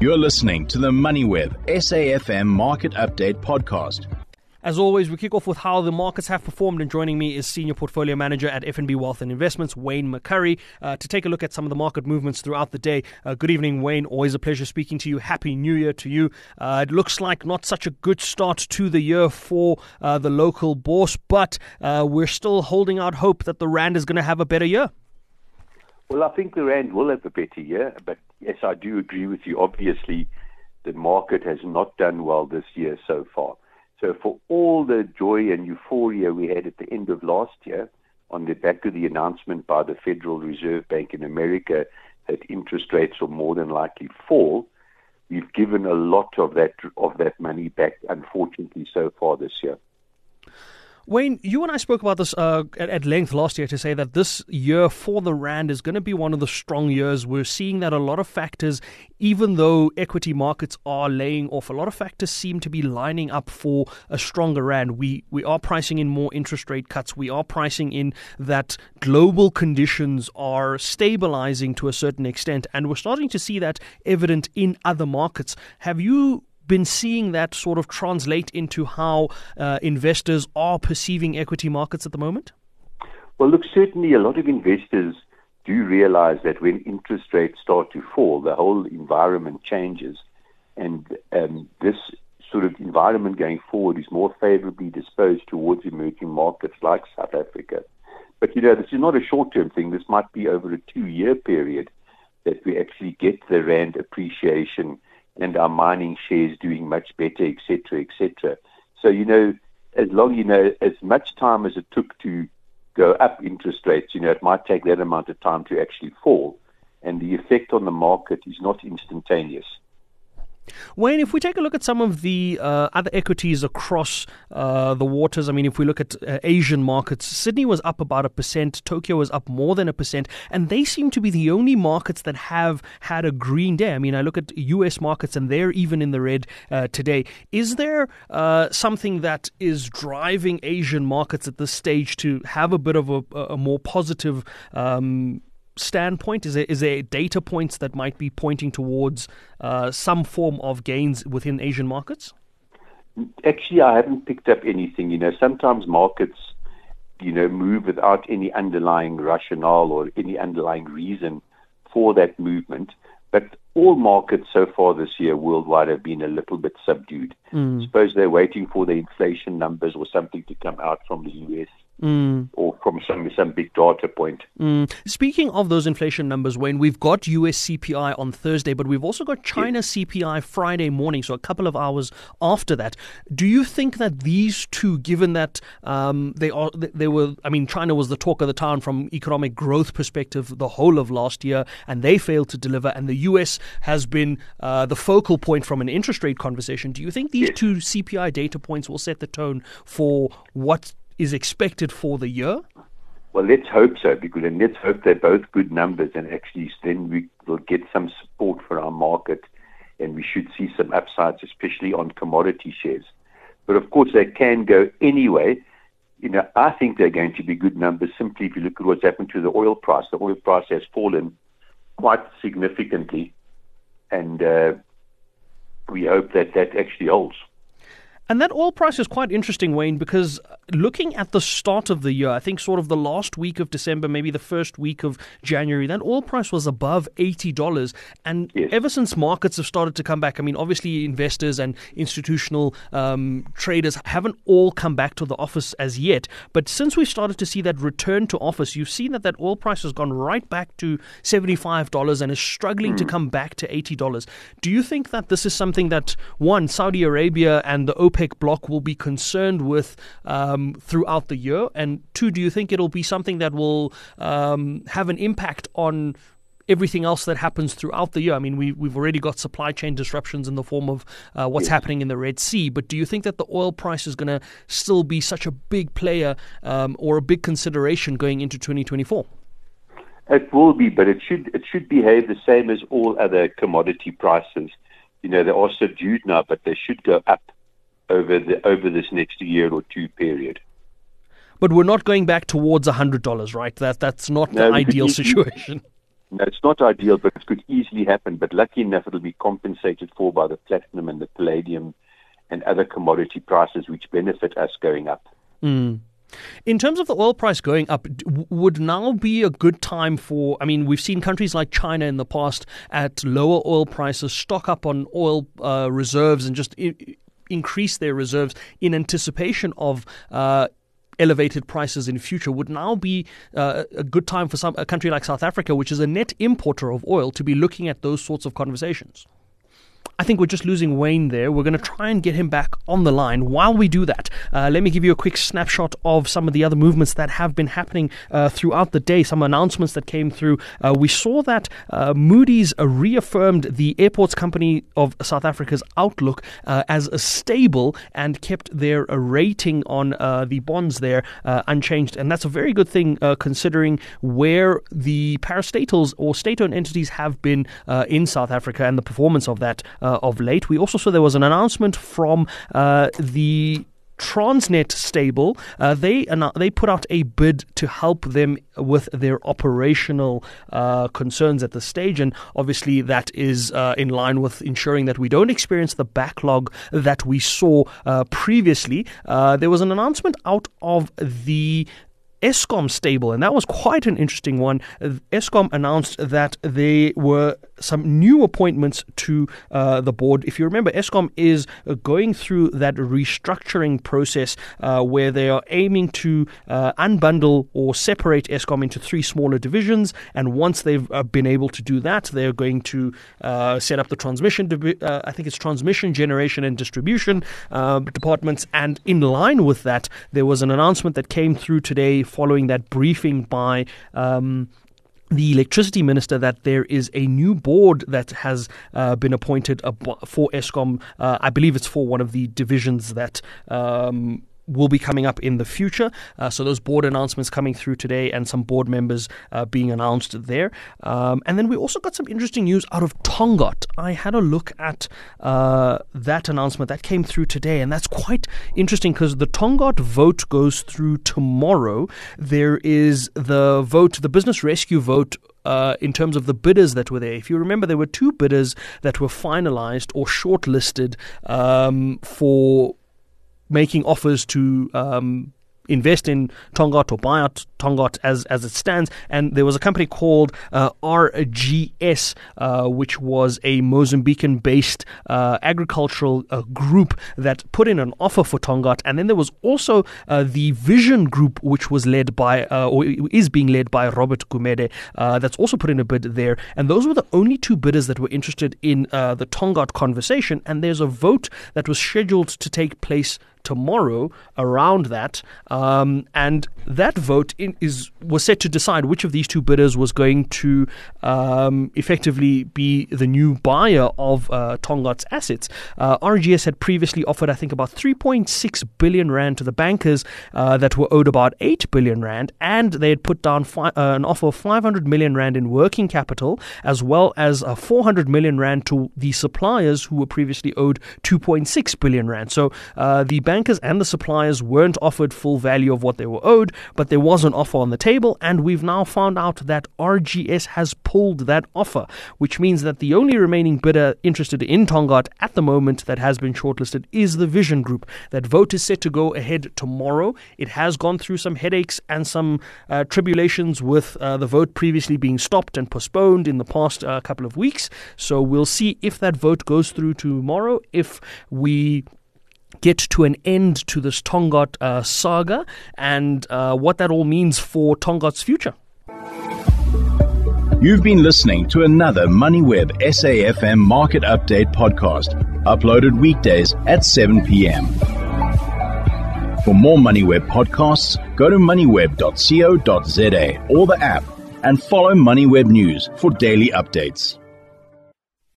You're listening to the MoneyWeb SAFM Market Update Podcast. As always, we kick off with how the markets have performed, and joining me is Senior Portfolio Manager at FNB Wealth and Investments, Wayne McCurrie, uh, to take a look at some of the market movements throughout the day. Uh, good evening, Wayne. Always a pleasure speaking to you. Happy New Year to you. Uh, it looks like not such a good start to the year for uh, the local bourse, but uh, we're still holding out hope that the Rand is going to have a better year. Well, I think the Rand will have a better year, but yes, I do agree with you. Obviously, the market has not done well this year so far. So, for all the joy and euphoria we had at the end of last year, on the back of the announcement by the Federal Reserve Bank in America that interest rates will more than likely fall, we've given a lot of that of that money back, unfortunately, so far this year. Wayne, you and I spoke about this uh, at, at, length last year to say that this year for the Rand is going to be one of the strong years. We're seeing that a lot of factors, even though equity markets are laying off, a lot of factors seem to be lining up for a stronger Rand. We, we are pricing in more interest rate cuts. We are pricing in that global conditions are stabilizing to a certain extent. And we're starting to see that evident in other markets. Have you been seeing that sort of translate into how uh, investors are perceiving equity markets at the moment? Well, look, certainly a lot of investors do realize that when interest rates start to fall, the whole environment changes. And um, this sort of environment going forward is more favorably disposed towards emerging markets like South Africa. But, you know, this is not a short term thing. This might be over a two year period that we actually get the Rand appreciation and our mining shares doing much better, etc., etc. So, you know, as long, you know, as much time as it took to go up interest rates, you know, it might take that amount of time to actually fall. And the effect on the market is not instantaneous. Wayne, if we take a look at some of the uh, other equities across uh, the waters, I mean, if we look at uh, Asian markets, Sydney was up about a percent, Tokyo was up more than a percent, and they seem to be the only markets that have had a green day. I mean, I look at US markets and they're even in the red uh, today. Is there uh, something that is driving Asian markets at this stage to have a bit of a, a more positive um, standpoint? Is there, is there data points that might be pointing towards uh, some form of gains within Asian markets? Actually, I haven't picked up anything. You know, sometimes markets, you know, move without any underlying rationale or any underlying reason for that movement. But all markets so far this year worldwide have been a little bit subdued. Mm. Suppose they're waiting for the inflation numbers or something to come out from the US mm. or from some some big data point. Mm. Speaking of those inflation numbers, Wayne, we've got US CPI on Thursday, but we've also got China yes. CPI Friday morning, so a couple of hours after that. Do you think that these two, given that um, they are they were, I mean, China was the talk of the town from economic growth perspective the whole of last year, and they failed to deliver, and the US has been uh, the focal point from an interest rate conversation. Do you think these yes. two CPI data points will set the tone for what is expected for the year? Well, let's hope so, because and let's hope they're both good numbers, and actually then we will get some support for our market, and we should see some upsides, especially on commodity shares. But of course, they can go anyway. You know, I think they're going to be good numbers simply if you look at what's happened to the oil price. The oil price has fallen quite significantly, and uh, we hope that that actually holds. And that oil price is quite interesting, Wayne, because looking at the start of the year, I think sort of the last week of December, maybe the first week of January, that oil price was above $80. And yes. ever since markets have started to come back, I mean, obviously investors and institutional um, traders haven't all come back to the office as yet. But since we've started to see that return to office, you've seen that that oil price has gone right back to $75 and is struggling mm. to come back to $80. Do you think that this is something that, one, Saudi Arabia and the OPEC OPEC bloc will be concerned with um, throughout the year? And two, do you think it'll be something that will um, have an impact on everything else that happens throughout the year. I mean, we, we've already got supply chain disruptions in the form of uh, what's yes. happening in the Red Sea, but do you think that the oil price is going to still be such a big player um, or a big consideration going into 2024? It will be, but it should it should behave the same as all other commodity prices. You know, they are subdued now, but they should go up over the over this next year or two period. But we're not going back towards hundred dollars, right? That that's not no, the ideal situation. No, it's not ideal, but it could easily happen. But lucky enough, it'll be compensated for by the platinum and the palladium and other commodity prices, which benefit us going up. Mm. In terms of the oil price going up, would now be a good time for? I mean, we've seen countries like China in the past at lower oil prices stock up on oil uh, reserves and just increase their reserves in anticipation of. Uh, elevated prices in future would now be uh, a good time for some a country like South Africa, which is a net importer of oil, to be looking at those sorts of conversations. I think we're just losing Wayne there. We're going to try and get him back on the line. While we do that, uh, let me give you a quick snapshot of some of the other movements that have been happening uh, throughout the day, some announcements that came through. Uh, we saw that uh, Moody's reaffirmed the Airports Company of South Africa's outlook uh, as a stable and kept their rating on uh, the bonds there unchanged. And that's a very good thing considering where the parastatals or state owned entities have been in South Africa and the performance of that uh, of late. We also saw there was an announcement from uh, the Transnet stable, uh, they they put out a bid to help them with their operational uh, concerns at the stage, and obviously that is uh, in line with ensuring that we don't experience the backlog that we saw uh, previously. Uh, there was an announcement out of the Eskom stable, and that was quite an interesting one. Eskom announced that they were some new appointments to uh, the board. If you remember, Eskom is uh, going through that restructuring process uh, where they are aiming to uh, unbundle or separate Eskom into three smaller divisions. And once they've uh, been able to do that, they're going to uh, set up the transmission, I think it's transmission, generation, and distribution departments. And in line with that, there was an announcement that came through today following that briefing by. Um, the electricity minister that there is a new board that has uh, been appointed for Eskom. Uh, I believe it's for one of the divisions that um, will be coming up in the future. Uh, so those board announcements coming through today, and some board members uh, being announced there. Um, and then we also got some interesting news out of Tongaat. I had a look at uh, that announcement that came through today, and that's quite interesting because the Tongaat vote goes through tomorrow. There is the vote, the business rescue vote uh, in terms of the bidders that were there. If you remember, there were two bidders that were finalized or shortlisted um, for making offers to um, invest in Tongaat or buy out Tongaat as, as it stands. And there was a company called uh, RGS, uh, which was a Mozambican based uh, agricultural uh, group that put in an offer for Tongaat. And then there was also uh, the Vision Group, which was led by, uh, or is being led by Robert Gumede, that's also put in a bid there. And those were the only two bidders that were interested in the Tongaat conversation. And there's a vote that was scheduled to take place tomorrow around that, um, and that vote in, is was set to decide which of these two bidders was going to um, effectively be the new buyer of uh, Tongaat's assets. Uh, RGS had previously offered, I think, about 3.6 billion rand to the bankers uh, that were owed about 8 billion rand, and they had put down fi- uh, an offer of 500 million rand in working capital, as well as 400 million rand to the suppliers who were previously owed 2.6 billion rand. So uh, the bankers and the suppliers weren't offered full value of what they were owed, but there was an offer on the table, and we've now found out that RGS has pulled that offer, which means that the only remaining bidder interested in Tongaat at the moment that has been shortlisted is the Vision Group. That vote is set to go ahead tomorrow. It has gone through some headaches and some uh, tribulations with uh, the vote previously being stopped and postponed in the past uh, couple of weeks. So we'll see if that vote goes through tomorrow. If we get to an end to this Tongaat uh, saga and uh, what that all means for Tongaat's future. You've been listening to another MoneyWeb SAFM Market Update podcast, uploaded weekdays at 7 p.m. For more MoneyWeb podcasts, go to moneyweb.co.za or the app and follow MoneyWeb News for daily updates.